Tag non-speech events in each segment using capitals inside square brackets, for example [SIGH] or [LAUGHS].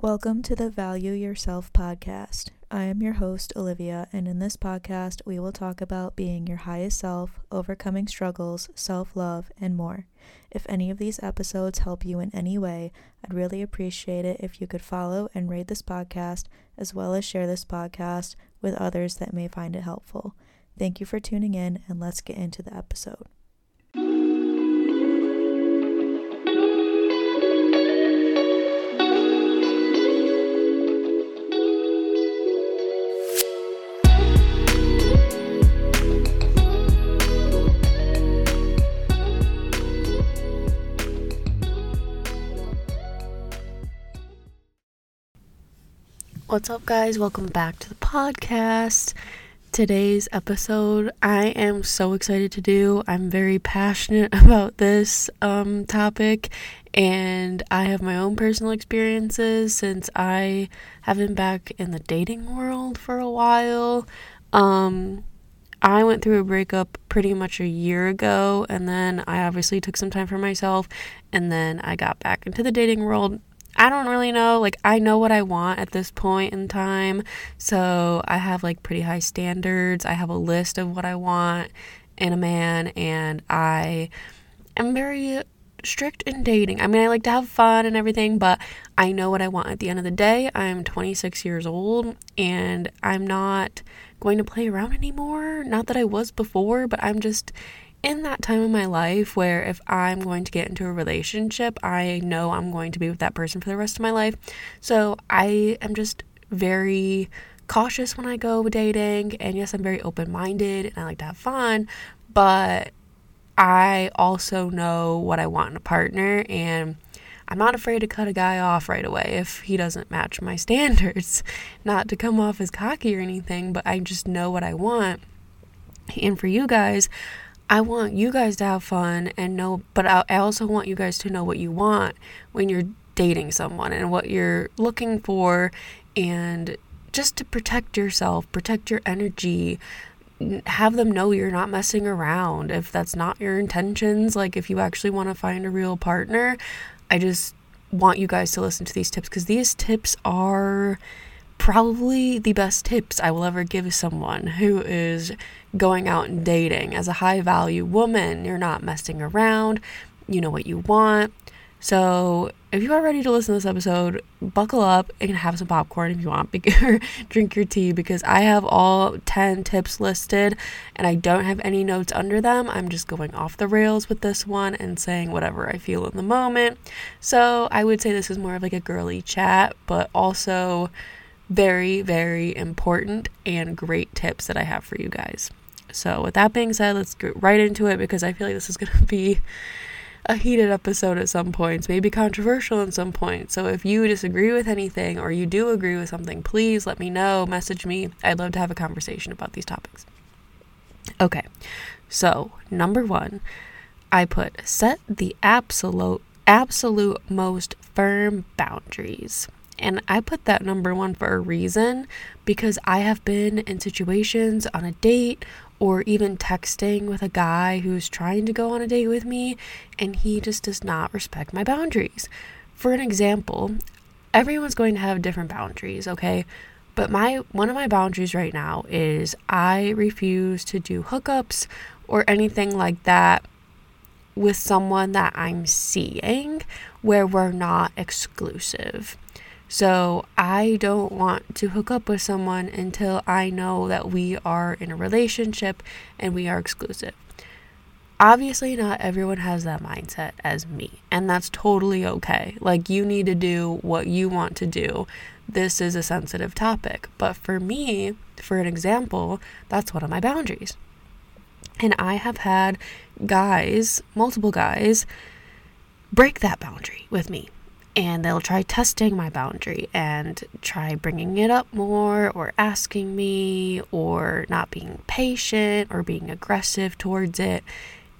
Welcome to the Value Yourself podcast. I am your host, Olivia, and in this podcast, we will talk about being your highest self, overcoming struggles, self love, and more. If any of these episodes help you in any way, I'd really appreciate it if you could follow and rate this podcast, as well as share this podcast with others that may find it helpful. Thank you for tuning in, and let's get into the episode. What's up, guys? Welcome back to the podcast. Today's episode, I am so excited to do. I'm very passionate [LAUGHS] about this um, topic, and I have my own personal experiences since I have been back in the dating world for a while. Um, I went through a breakup pretty much a year ago, and then I obviously took some time for myself, and then I got back into the dating world I don't really know. Like, I know what I want at this point in time. So I have like pretty high standards. I have a list of what I want in a man, and I am very strict in dating. I mean, I like to have fun and everything, but I know what I want at the end of the day. I'm 26 years old, and I'm not going to play around anymore. Not that I was before, but I'm just in that time of my life where if I'm going to get into a relationship, I know I'm going to be with that person for the rest of my life. So I am just very cautious when I go dating. And yes, I'm very open minded and I like to have fun, but I also know what I want in a partner and I'm not afraid to cut a guy off right away if he doesn't match my [LAUGHS] standards. Not to come off as cocky or anything, but I just know what I want. And for you guys, I want you guys to have fun and know, but I also want you guys to know what you want when you're dating someone and what you're looking for, and just to protect yourself, protect your energy, have them know you're not messing around if that's not your intentions. Like, if you actually want to find a real partner, I just want you guys to listen to these tips because these tips are probably the best tips I will ever give someone who is going out and dating. As a high value woman, you're not messing around, you know what you want. So, if you are ready to listen to this episode, buckle up and have some popcorn if you want, [LAUGHS] or drink your tea because I have all 10 tips listed and I don't have any notes under them. I'm just going off the rails with this one and saying whatever I feel in the moment. So, I would say this is more of like a girly chat, but also very, very important and great tips that I have for you guys. So, with that being said, let's get right into it because I feel like this is going to be a heated episode at some points, maybe controversial at some points. So, if you disagree with anything or you do agree with something, please let me know, message me. I'd love to have a conversation about these topics. Okay, so number one, I put set the absolute absolute most firm boundaries. And I put that number one for a reason because I have been in situations on a date or even texting with a guy who's trying to go on a date with me and he just does not respect my boundaries. For an example, everyone's going to have different boundaries, okay? But my one of my boundaries right now is I refuse to do hookups or anything like that with someone that I'm seeing where we're not exclusive. So I don't want to hook up with someone until I know that we are in a relationship and we are exclusive. Obviously, not everyone has that mindset as me, and that's totally okay. Like, you need to do what you want to do. This is a sensitive topic. But for me, for an example, that's one of my boundaries. And I have had guys, multiple guys, break that boundary with me and they'll try testing my boundary and try bringing it up more or asking me or not being patient or being aggressive towards it.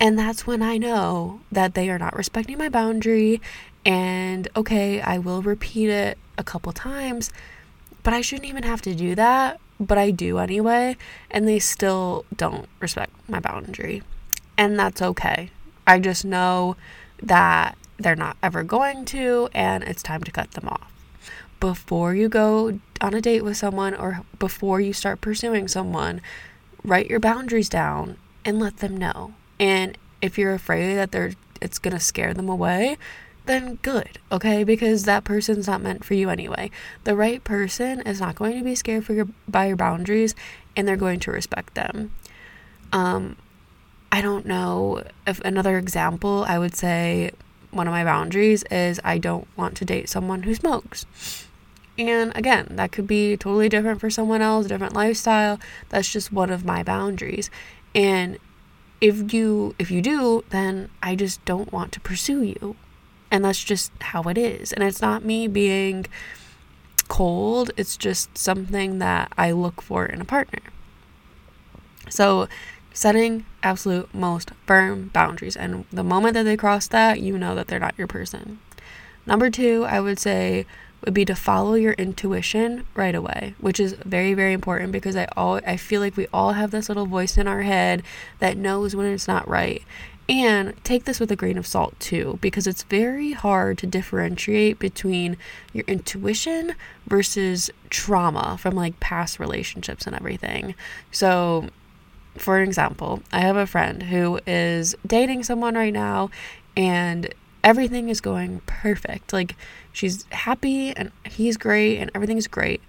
And that's when I know that they are not respecting my boundary. And okay, I will repeat it a couple times, but I shouldn't even have to do that. But I do anyway. And they still don't respect my boundary. And that's okay. I just know that they're not ever going to, and it's time to cut them off. before you go on a date with someone or before you start pursuing someone, write your boundaries down and let them know. And if you're afraid that they're it's going to scare them away, then good, okay? Because that person's not meant for you anyway. The right person is not going to be scared for your by your boundaries and they're going to respect them. Um I don't know if another example I would say one of my boundaries is I don't want to date someone who smokes. And again, that could be totally different for someone else, different lifestyle. That's just one of my boundaries. And if you if you do, then I just don't want to pursue you. And that's just how it is. And it's not me being cold, it's just something that I look for in a partner. So, setting absolute most firm boundaries. And the moment that they cross that, you know that they're not your person. Number two, I would say would be to follow your intuition right away, which is very very important because I all I feel like we all have this little voice in our head that knows when it's not right. And take this with a grain of salt too because it's very hard to differentiate between your intuition versus trauma from like past relationships and everything. So, for example, I have a friend who is dating someone right now and everything is going perfect. Like she's happy and he's great and everything's great.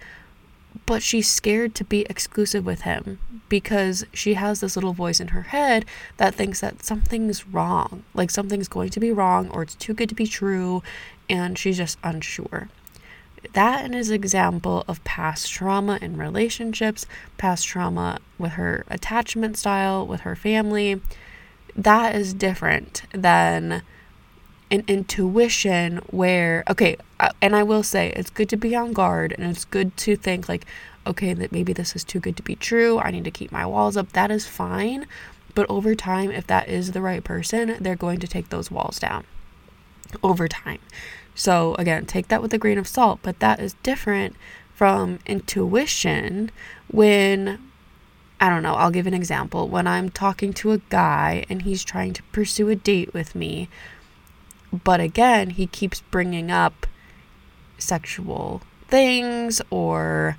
But she's scared to be exclusive with him because she has this little voice in her head that thinks that something's wrong. Like something's going to be wrong or it's too good to be true and she's just unsure. That is an example of past trauma in relationships, past trauma with her attachment style, with her family. That is different than an intuition where okay uh, and i will say it's good to be on guard and it's good to think like okay that maybe this is too good to be true. I need to keep my walls up. That is fine. But over time if that is the right person they're going to take those walls down. Over time so again take that with a grain of salt but that is different from intuition when I don't know, I'll give an example. When I'm talking to a guy and he's trying to pursue a date with me, but again, he keeps bringing up sexual things or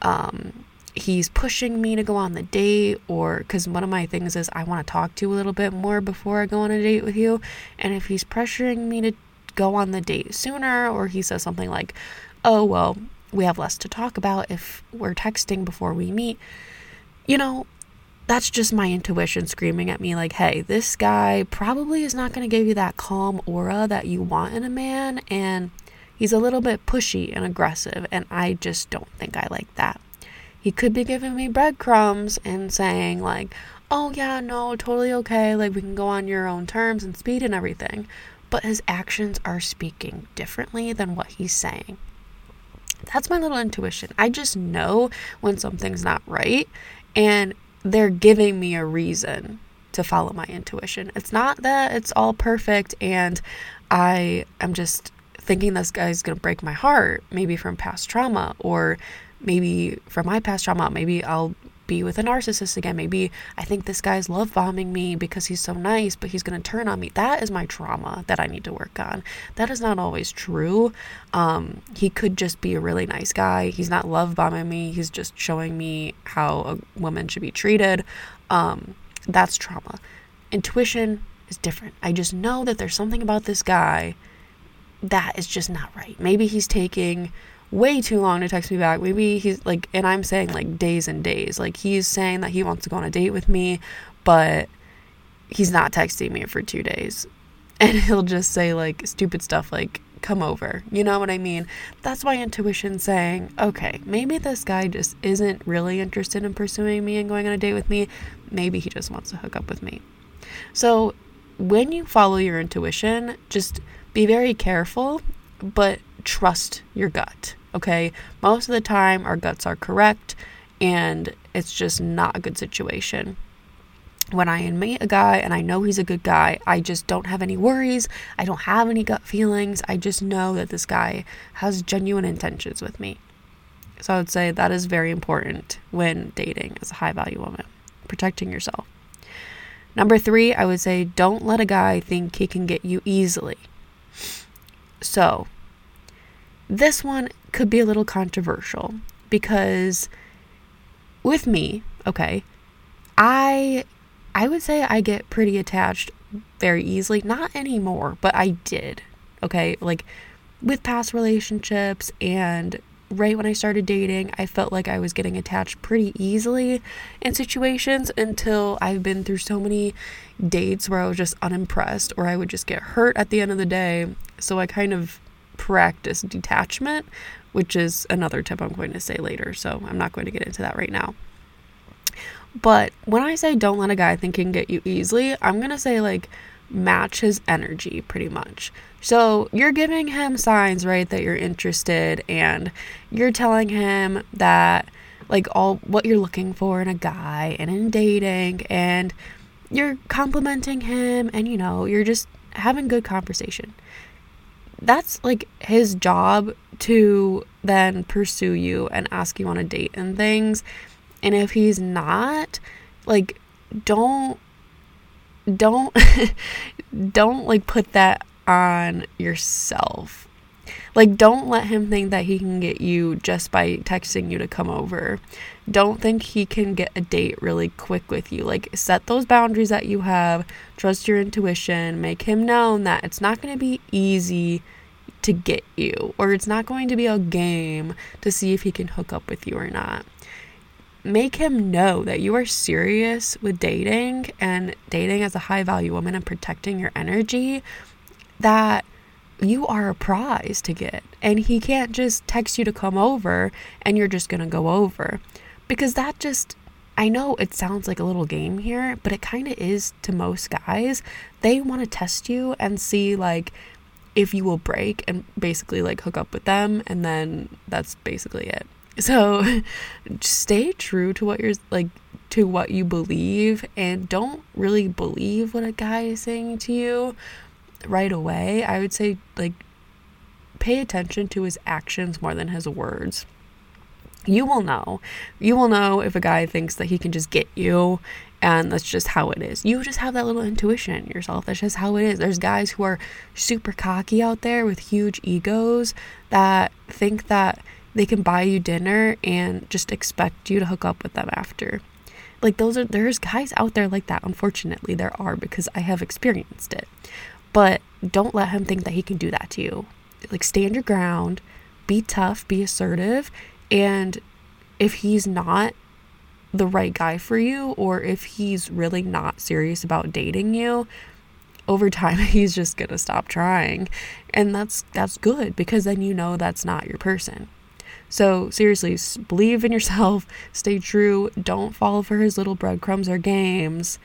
um, he's pushing me to go on the date or because one of my things is I want to talk to you a little bit more before I go on a date with you. And if he's pressuring me to go on the date sooner or he says something like, oh, well, we have less to talk about if we're texting before we meet, you know, that's just my intuition screaming at me like hey this guy probably is not going to give you that calm aura that you want in a man and he's a little bit pushy and aggressive and i just don't think i like that. He could be giving me breadcrumbs and saying like oh yeah no totally okay like we can go on your own terms and speed and everything but his actions are speaking differently than what he's saying that's my little intuition i just know when something's not right and they're giving me a reason to follow my intuition. It's not that it's all perfect and I am just thinking this guy's going to break my heart, maybe from past trauma or maybe from my past trauma, maybe I'll be with a narcissist again. Maybe I think this guy's love bombing me because he's so nice, but he's going to turn on me. That is my trauma that I need to work on. That is not always true. Um, he could just be a really nice guy. He's not love bombing me. He's just showing me how a woman should be treated. Um, that's trauma. Intuition is different. I just know that there's something about this guy that is just not right. Maybe he's taking way too long to text me back. Maybe he's like, and I'm saying like days and days. Like he's saying that he wants to go on a date with me, but he's not texting me for two days. [LAUGHS] And he'll just say like stupid stuff like, come over. You know what I mean? That's my intuition saying, okay, maybe this guy just isn't really interested in pursuing me and going on a date with me. Maybe he just wants to hook up with me. So when you follow your intuition, just be very careful, but trust your gut. Okay, most of the time our guts are correct and it's just not a good situation. When I meet a guy and I know he's a good guy, I just don't have any worries. I don't have any gut feelings. I just know that this guy has genuine intentions with me. So I would say that is very important when dating as a high value woman, protecting yourself. Number three, I would say don't let a guy think he can get you easily. So, this one could be a little controversial because with me, okay, I I would say I get pretty attached very easily. Not anymore, but I did. Okay, like with past relationships and right when I started dating, I felt like I was getting attached pretty easily in situations until I've been through so many dates where I was just unimpressed or I would just get hurt at the end of the day. So I kind of practice detachment, which is another tip I'm going to say later. So I'm not going to get into that right now. But when I say don't let a guy think he can get you easily, I'm going to say like match his energy pretty much. So you're giving him signs, right, that you're interested and you're telling him that like all what you're looking for in a guy and in dating and you're complimenting him and you know, you're just having good conversation. That's like his job to then pursue you and ask you on a date and things. And if he's not, like don't don't [LAUGHS] don't like put that on yourself. Like don't let him think that he can get you just by texting you to come over. Don't think he can get a date really quick with you. Like set those boundaries that you have. Trust your intuition. Make him know that it's not going to be easy to get you or it's not going to be a game to see if he can hook up with you or not make him know that you are serious with dating and dating as a high value woman and protecting your energy, that you are a prize to get. And he can't just text you to come over and you're just going to go over. Because that just, I know it sounds like a little game here, but it kind of is to most guys. They want to test you and see, like, if you will break and basically like hook up with them. And then that's basically it. [LAUGHS] So stay true to what you're like to what you believe and don't really believe what a guy is saying to you right away. I would say like pay attention to his actions more than his words. You will know. You will know if a guy thinks that he can just get you and that's just how it is. You just have that little intuition in yourself. That's just how it is. There's guys who are super cocky out there with huge egos that think that they can buy you dinner and just expect you to hook up with them after. Like those are there's guys out there like that. Unfortunately, there are because I have experienced it. But don't let him think that he can do that to you. Like stand your ground, be tough, be assertive, and if he's not the right guy for you or if he's really not serious about dating you, over time [LAUGHS] he's just going to stop trying. And that's that's good because then you know that's not your person. So, seriously, believe in yourself, [LAUGHS] stay true, don't fall for his little breadcrumbs or games,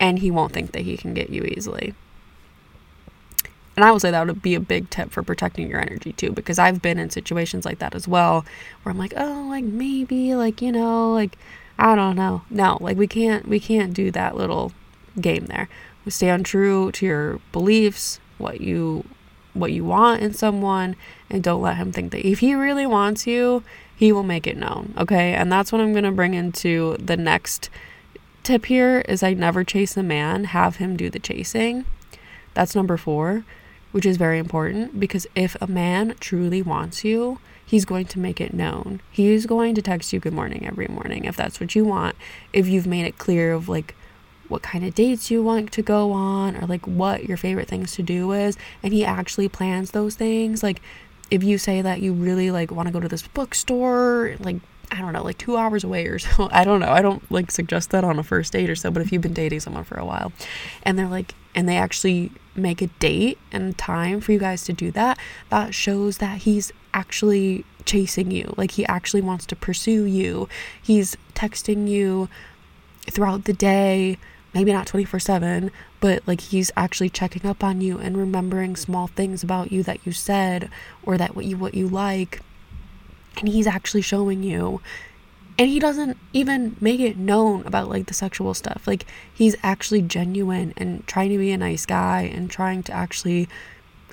and he won't think that he can get you easily. And I will say that would be a big tip for protecting your energy too, because I've been in situations like that as well, where I'm like, oh, like maybe, like, you know, like, I don't know. No, like, we can't, we can't do that little game there. We stand true to your beliefs, what you what you want in someone and don't let him think that if he really wants you, he will make it known. Okay? And that's what I'm to bring into the next tip here is I never chase a man, have him do the chasing. That's number 4, which is very important because if a man truly wants you, he's going to make it known. He's going to text you good morning every morning if that's what you want. If you've made it clear of like what kind of dates you want to go on or like what your favorite things to do is and he actually plans those things like if you say that you really like want to go to this bookstore like I don't know, like two hours away or [LAUGHS] so. I don't know. I don't like suggest that on a first date or so, but if you've been dating someone for a while and they're like, and they actually make a date and time for you guys to do that, that shows that he's actually chasing you. Like he actually wants to pursue you. He's texting you throughout the day, maybe not 24 7, but like he's actually checking up on you and remembering small things about you that you said or that what you what you like. And he's actually showing you. And he doesn't even make it known about like the sexual stuff. Like he's actually genuine and trying to be a nice guy and trying to actually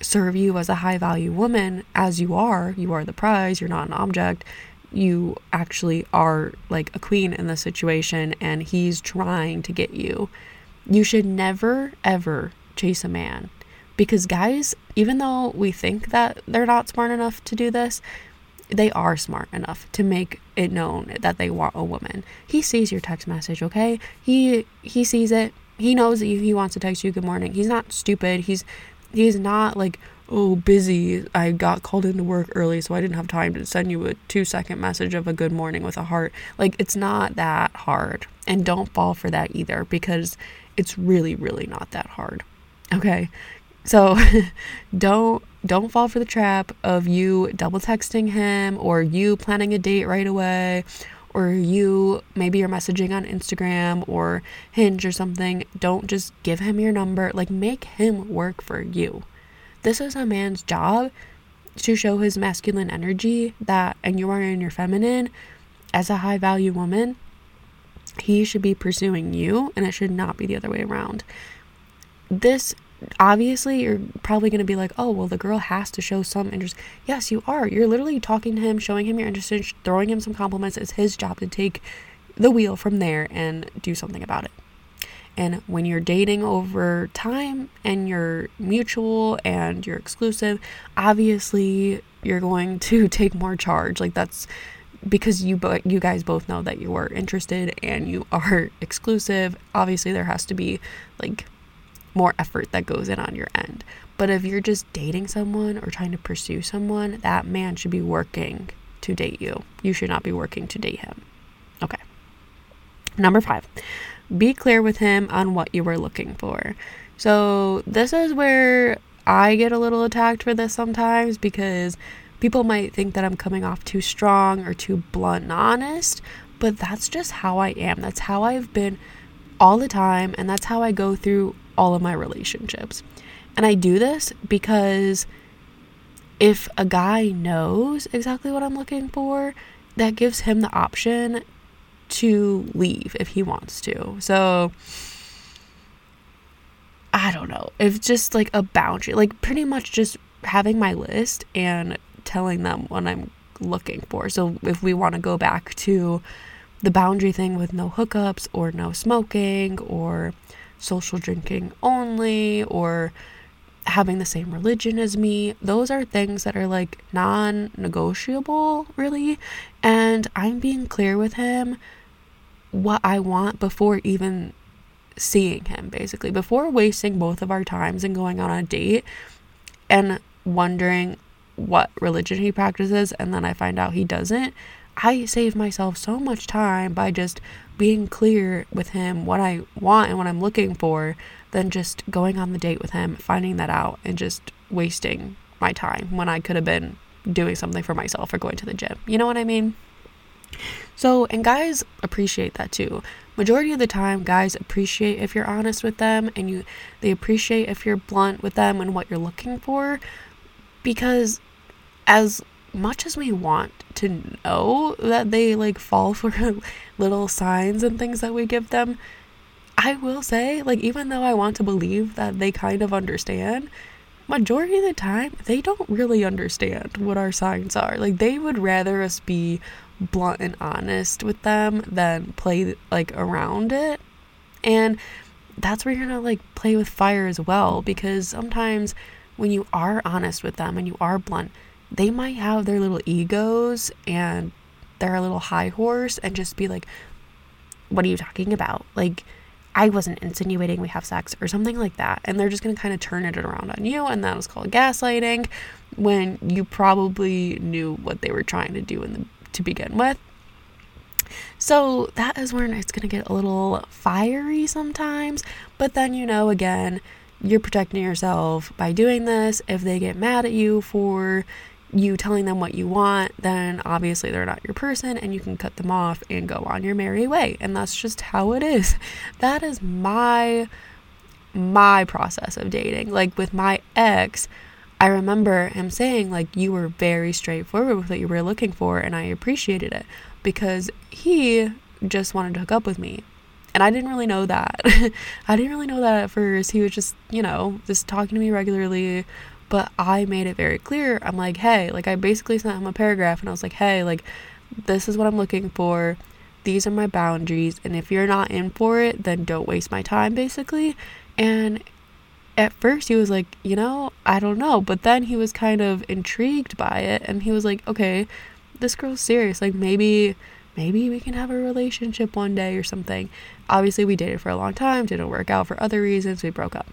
serve you as a high value woman as you are. You are the prize, you're not an object you actually are like a queen in the situation and he's trying to get you. You should never ever chase a man because guys even though we think that they're not smart enough to do this, they are smart enough to make it known that they want a woman. He sees your text message, okay? He he sees it. He knows that he wants to text you good morning. He's not stupid. He's he's not like oh busy. I got called into work early so I didn't have time to send you a 2 second message of a good morning with a heart. Like it's not that hard. And don't fall for that either because it's really really not that hard. Okay? So [LAUGHS] don't don't fall for the trap of you double texting him or you planning a date right away or you maybe you're messaging on Instagram or Hinge or something. Don't just give him your number. Like make him work for you. This is a man's job to show his masculine energy that and you are in your feminine as a high value woman. He should be pursuing you and it should not be the other way around. This obviously you're probably going to be like, oh, well, the girl has to show some interest. Yes, you are. You're literally talking to him, showing him you're interested, throwing him some compliments. It's his job to take the wheel from there and do something about it. And when you're dating over time and you're mutual and you're exclusive, obviously you're going [LAUGHS] to take more charge. Like that's because you bo- you guys both know that you are interested and you are [LAUGHS] exclusive. Obviously there has to be like more effort that goes in on your end. But if you're just dating someone or trying to pursue someone, that man should be working to date you. You should not be working to date him. Okay. Number five, be clear with him on what you were looking for. So, this is where I get a little attacked for this sometimes because people might think that I'm coming off too strong or too blunt and honest, but that's just how I am. That's how I've been all the time, and that's how I go through all of my relationships. And I do this because if a guy knows exactly what I'm looking for, that gives him the option to leave if he wants to. So I don't know. If just like a boundary, like pretty much just having my list and telling them what I'm looking for. So if we want to go back to the boundary thing with no hookups or no smoking or social drinking only or having the same religion as me. Those are things that are like non negotiable, really. And I'm being clear with him what I want before even seeing him, basically. Before wasting both of our times and going on a date and wondering what religion he practices and then I find out he doesn't. I save myself so much time by just being clear with him what I want and what I'm looking for than just going on the date with him, finding that out, and just wasting my time when I could have been doing something for myself or going to the gym. You know what I mean? So, and guys appreciate that too. Majority of the time, guys appreciate if you're honest with them and you they appreciate if you're blunt with them and what you're looking for because as much as we want to know that they like fall for [LAUGHS] little signs and things that we give them, I will say, like, even though I want to believe that they kind of understand, majority of the time, they don't really understand what our signs are. Like, they would rather us be blunt and honest with them than play like around it. And that's where you're gonna like play with fire as well because sometimes when you are honest with them and you are blunt, they might have their little egos and they're a little high horse and just be like, What are you talking about? Like, I wasn't insinuating we have sex or something like that. And they're just going to kind of turn it around on you. And that is called gaslighting when you probably knew what they were trying to do in the, to begin with. So that is when it's going to get a little fiery sometimes. But then, you know, again, you're protecting yourself by doing this. If they get mad at you for you telling them what you want, then obviously they're not your person and you can cut them off and go on your merry way. And that's just how it is. [LAUGHS] That is my my process of dating. Like with my ex, I remember him saying like you were very straightforward with what you were looking for and I appreciated it because he just wanted to hook up with me. And I didn't really know that. [LAUGHS] I didn't really know that at first. He was just, you know, just talking to me regularly, but I made it very clear. I'm like, hey, like I basically sent him a paragraph and I was like, hey, like this is what I'm looking for. These are my boundaries. And if you're not in for it, then don't waste my time, basically. And at first he was like, you know, I don't know. But then he was kind of intrigued by it and he was like, okay, this girl's serious. Like maybe maybe we can have a relationship one day or something. Obviously we dated for a long time, didn't work out for other reasons, we broke up.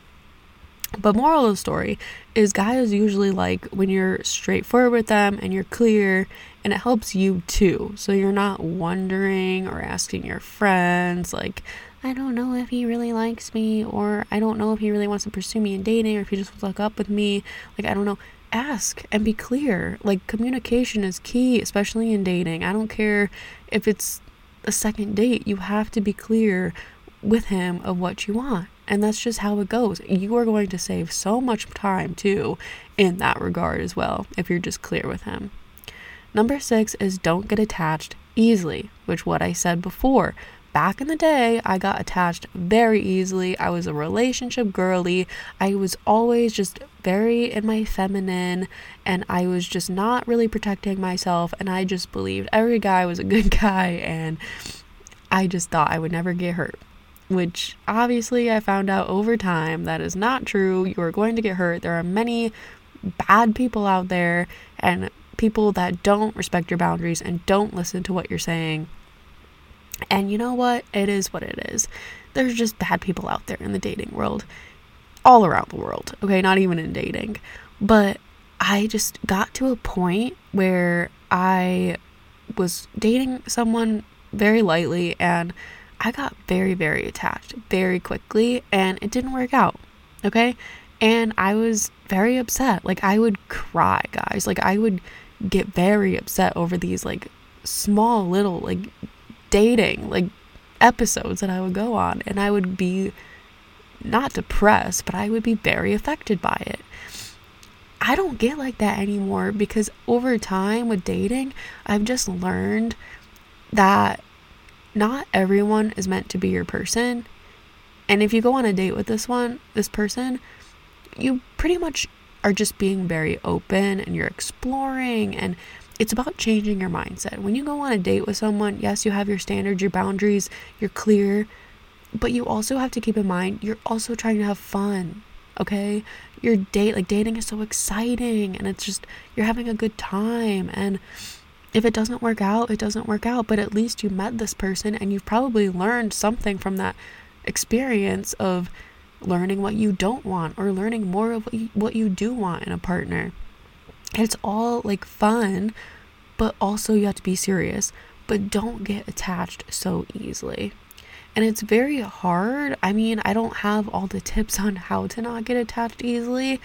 But moral of the story is guys usually like when you're straightforward with them and you're clear and it helps you too. So you're not wondering or asking your friends like I don't know if he really likes me or I don't know if he really wants to pursue me in dating or if he just wants to hook up with me. Like I don't know. Ask and be clear. Like communication is key, especially in dating. I don't care if it's a second date. You have to be clear with him of what you want. And that's just how it goes. You are going to save so much time too in that regard as well if you're just clear with him. Number six is don't get attached easily, which what I said before. Back in the day, I got attached very easily. I was a relationship girly. I was always just very in my feminine and I was just not really protecting myself and I just believed every guy was a good [LAUGHS] guy and I just thought I would never get hurt which obviously I found out over time that is not true. You are going to get hurt. There are many bad people out there and people that don't respect your boundaries and don't listen to what you're saying. And you know what? It is what it is. There's just bad people out there in the dating world, all around the world, okay? Not even in dating. But I just got to a point where I was dating someone very lightly and I got very, very attached very quickly and it didn't work out. Okay. And I was very upset. Like, I would cry, guys. Like, I would get very upset over these, like, small little, like, dating, like, episodes that I would go on. And I would be not depressed, but I would be very affected by it. I don't get like that anymore because over time with dating, I've just learned that not everyone is meant to be your person. And if you go on a date with this one, this person, you pretty much are just being very open and you're exploring and it's about changing your mindset. When you go on a date with someone, yes, you have your standards, your boundaries, you're clear, but you also have to keep in mind you're also trying to have fun. Okay? Your date like dating is so exciting and it's just you're having a good time and if it doesn't work out, it doesn't work out, but at least you met this person and you've probably learned something from that experience of learning what you don't want or learning more of what you, what you do want in a partner. It's all like fun, but also you have to be serious. But don't get attached so easily. And it's very hard. I mean, I don't have all the tips on how to not get attached easily.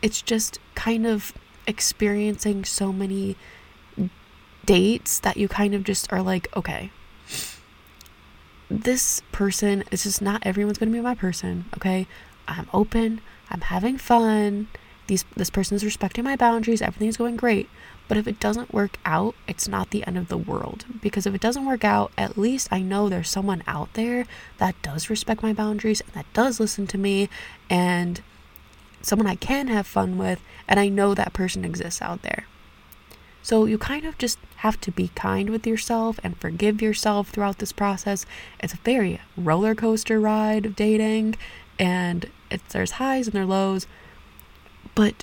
It's just kind of experiencing so many dates that you kind of just are like, okay, this person is just not everyone's going to be my person, okay? I'm open, I'm having fun. These this person's respecting my boundaries, everything's going great. But if it doesn't work out, it's not the end of the world. Because if it doesn't work out, at least I know there's someone out there that does respect my boundaries and that does listen to me and someone I can have fun with, and I know that person exists out there. So you kind of just have to be kind with yourself and forgive yourself throughout this process. It's a very roller coaster ride of dating, and it's there's highs and there's lows, but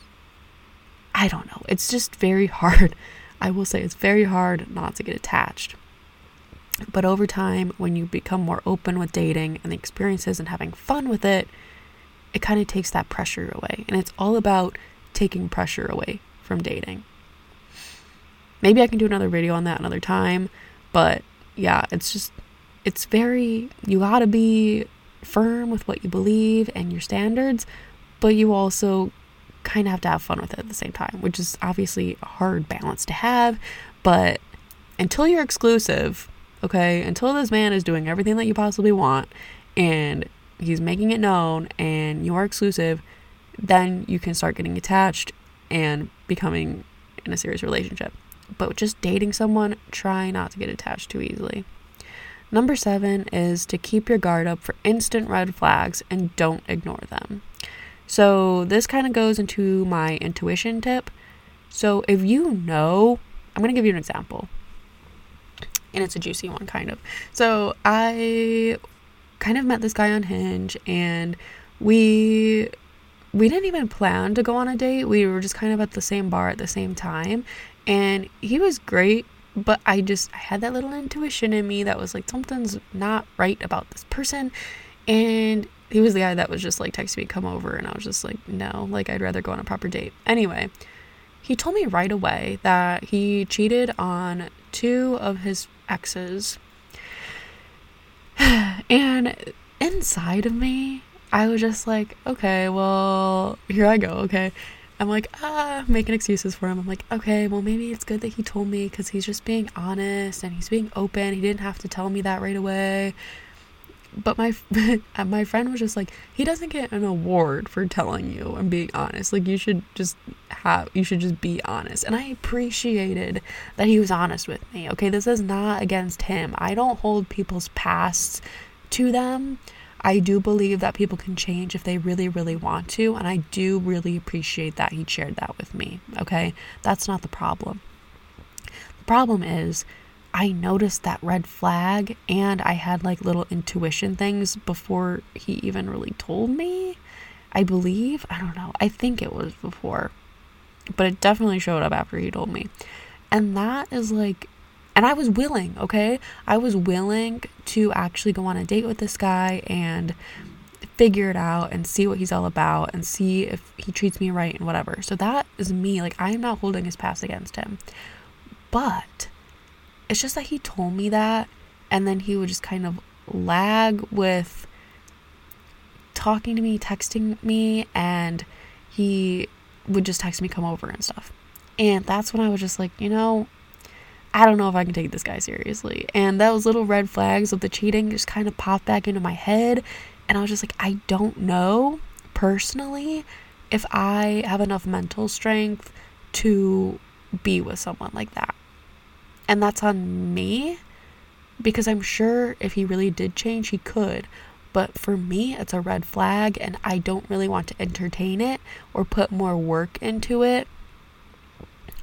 I don't know. It's just very [LAUGHS] hard. I will say it's very hard not to get attached. But over time, when you become more open with dating and the experiences and having fun with it, it kind of takes that pressure away. And it's all about taking pressure away from dating. Maybe I can do another video on that another time. But yeah, it's just, it's very, you gotta be firm with what you believe and your standards, but you also kind of have to have fun with it at the same time, which is obviously a hard balance to have. But until you're exclusive, okay, until this man is doing everything that you possibly want and he's making it known and you are exclusive, then you can start getting attached and becoming in a serious relationship but just dating someone, try not to get attached too easily. Number seven is to keep your guard up for instant red flags and don't ignore them. So, this kind of goes into my intuition tip. So, if you know, I'm going to give you an example, and it's a juicy one, kind of. So, I kind of met this guy on Hinge, and we we didn't even plan to go on a date. We were just kind of at the same bar at the same time. And he was great, but I just I had that little intuition in me that was like something's not right about this person. And he was the guy that was just like texting me come over and I was just like no, like I'd rather go on a proper date. Anyway, he told me right away that he cheated on two of his exes. [SIGHS] and inside of me, I was just like, okay, well, here I go, okay. I'm like, ah, making excuses for him. I'm like, okay, well, maybe it's good that he told me because he's just being honest and he's being open. He didn't have to tell me that right away. But my [LAUGHS] my friend was just like, he doesn't get an award for telling you and being honest. Like you should just have, you should just be honest. And I appreciated that he was honest with me. Okay, this is not against him. I don't hold people's pasts to them. I do believe that people can change if they really, really want to. And I do really appreciate that he shared that with me. Okay. That's not the problem. The problem is, I noticed that red flag and I had like little intuition things before he even really told me. I believe. I don't know. I think it was before. But it definitely showed up after he told me. And that is like and I was willing, okay? I was willing to actually go on a date with this guy and figure it out and see what he's all about and see if he treats me right and whatever. So that is me. Like, I am not holding his past against him. But it's just that he told me that and then he would just kind of lag with talking to me, texting me, and he would just text me, come over and stuff. And that's when I was just like, you know, I don't know if I can take this guy seriously. And those little red flags of the cheating just kind of popped back into my head. And I was just like, I don't know personally if I have enough mental strength to be with someone like that. And that's on me because I'm sure if he really did change, he could. But for me, it's a red flag, and I don't really want to entertain it or put more work into it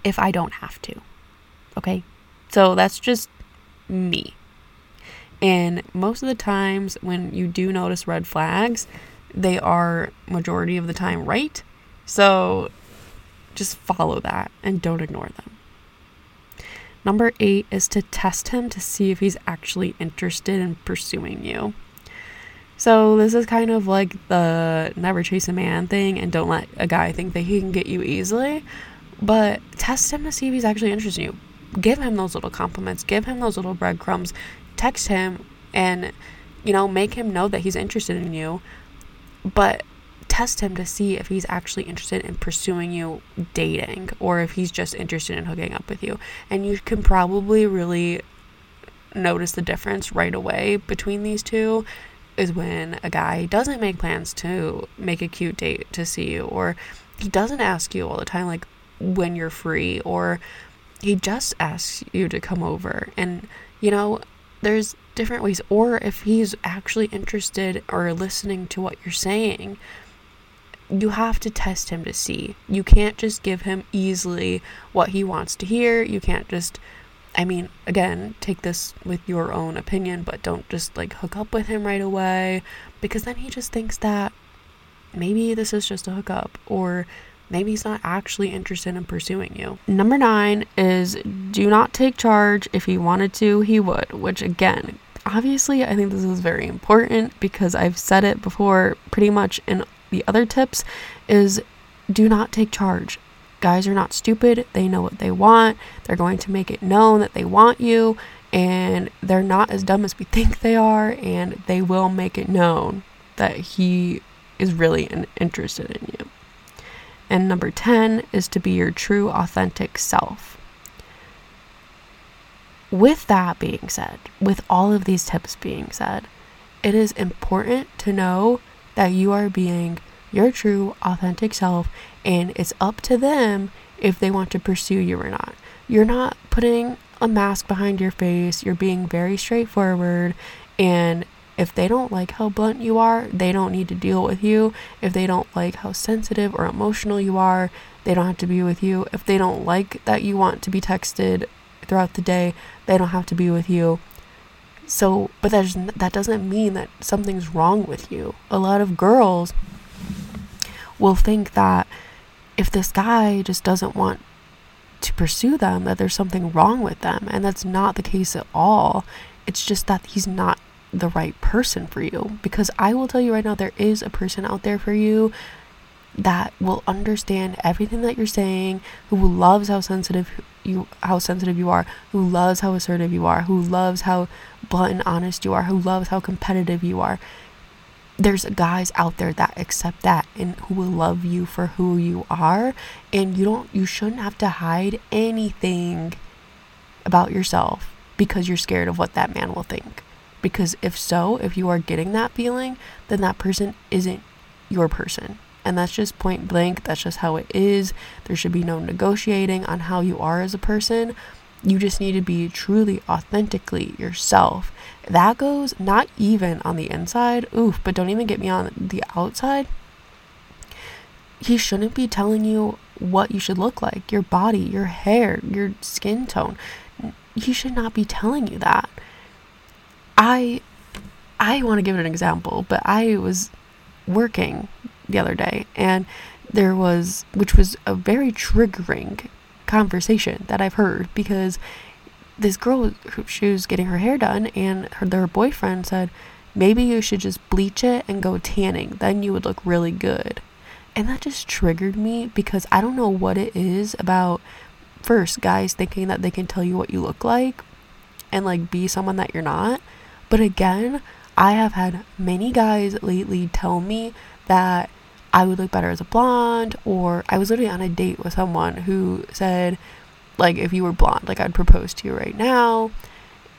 if I don't have to. Okay? So that's just me. And most of the times when you do notice red flags, they are majority of the time right. So just follow that and don't ignore them. Number eight is to test him to see if he's actually interested in pursuing you. So, this is kind of like the never chase a man thing and don't let a guy think that he can get you easily, but test him to see if he's actually interested in you give him those little compliments, give him those little breadcrumbs, text him and, you know, make him know that he's interested in you, but test him to see if he's actually interested in pursuing you dating or if he's just interested in hooking up with you. And you can probably really notice the difference right away between these two is when a guy doesn't make plans to make a cute date to see you or he doesn't ask you all the time like when you're free or he just asks you to come over. And you know there's different ways. Or if he's actually interested or listening to what you're saying you have to test him to see. You can't just give him easily what he wants to hear. You can't just i mean again take this with your own opinion but don't just like hook up with him right away because then he just thinks that maybe this is just a hookup or maybe he's not actually interested in pursuing you. Number nine is do not take charge. If he wanted to, he would, which again, obviously, I think this is very important because I've said it before pretty much in the other tips is do not take charge. Guys are not stupid. They know what they want. They're going to make it known that they want you and they're not as dumb as we think they are and they will make it known that he is really interested in you. And number 10 is to be your true, authentic self. With that being said, with all of these tips being said, it is important to know that you are being your true, authentic self, and it's up to them if they want to pursue you or not. You're not putting a mask behind your face, you're being very straightforward, and if they don't like how blunt you are, they don't need to deal with you. If they don't like how sensitive or emotional you are, they don't have to be with you. If they don't like that you want to be texted throughout the day, they don't have to be with you. So, but that, that doesn't mean that something's wrong with you. A lot of girls will think that if this guy just doesn't want to pursue them, that there's something wrong with them. And that's not the case at all. It's just that he's not the right person for you. Because I will tell you right now, there is a person out there for you that will understand everything that you're saying, who loves how sensitive you how sensitive you are, who loves how assertive you are, who loves how blunt and honest you are, who loves how competitive you are. There's guys out there that accept that and who will love you for who you are and you don't you shouldn't have to hide anything about yourself because you're scared of what that man will think. Because if so, if you are getting that feeling, then that person isn't your person. And that's just point blank. That's just how it is. There should be no negotiating on how you are as a person. You just need to be truly, authentically yourself. That goes not even on the inside, oof, but don't even get me on the outside. He shouldn't be telling you what you should look like your body, your hair, your skin tone. He should not be telling you that. I I want to give it an example, but I was working the other day and there was which was a very triggering conversation that I've heard because this girl she was getting her hair done and her their boyfriend said maybe you should just bleach it and go tanning. Then you would look really good. And that just triggered me because I don't know what it is about first guys thinking that they can tell you what you look like and like be someone that you're not but again I have had many guys lately tell me that I would look better as a blonde, or I was literally on a date with someone who said, like, if you were blonde, like, I'd propose to you right now.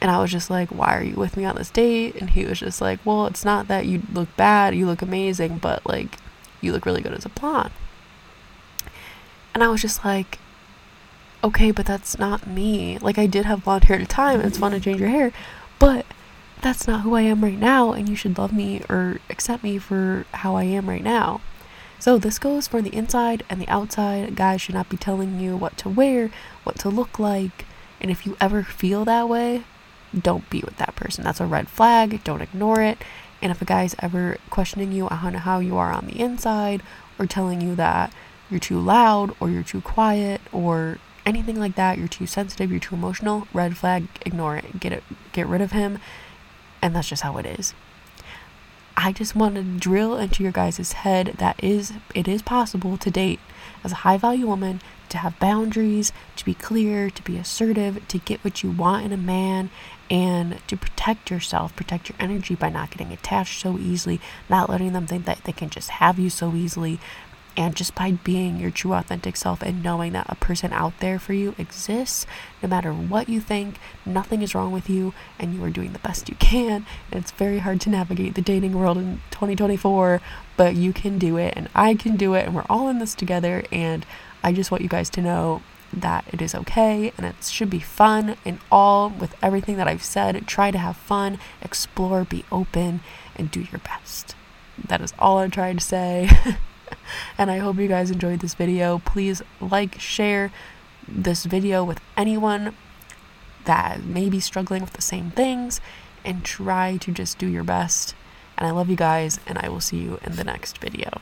And I was just like, why are you with me on this date? And he was just like, well, it's not that you look bad, you look amazing, but like, you look really good as a blonde. And I was just like, okay, but that's not me. Like, I did have blonde hair at a time, it's fun to change your hair, but that's not who I am right now, and you should love me or accept me for how I am right now. So, this goes for the inside and the outside. Guys should not be telling you what to wear, what to look like. And if you ever feel that way, don't be with that person. That's a red flag. Don't ignore it. And if a guy's ever questioning you on how you are on the inside or telling you that you're too loud or you're too quiet or anything like that, you're too sensitive, you're too emotional, red flag, ignore it. Get it get rid of him. And that's just how it is. I just want to drill into your guys' head that is it is possible to date as a high value woman to have boundaries, to be clear, to be assertive, to get what you want in a man and to protect yourself, protect your energy by not getting attached so easily, not letting them think that they can just have you so easily, and just by being your true authentic self and knowing that a person out there for you exists, no matter what you think, nothing is wrong with you, and you are doing the best you can. And it's very hard to navigate the dating world in 2024, but you can do it, and I can do it, and we're all in this together. And I just want you guys to know that it is okay and it should be fun and all with everything that I've said. Try to have fun, explore, be open, and do your best. That is all I'm trying to say. [LAUGHS] and I hope you guys enjoyed this video. Please like, share this video with anyone that may be struggling with the same things and try to just do your best. And I love you guys, and I will see you in the next video.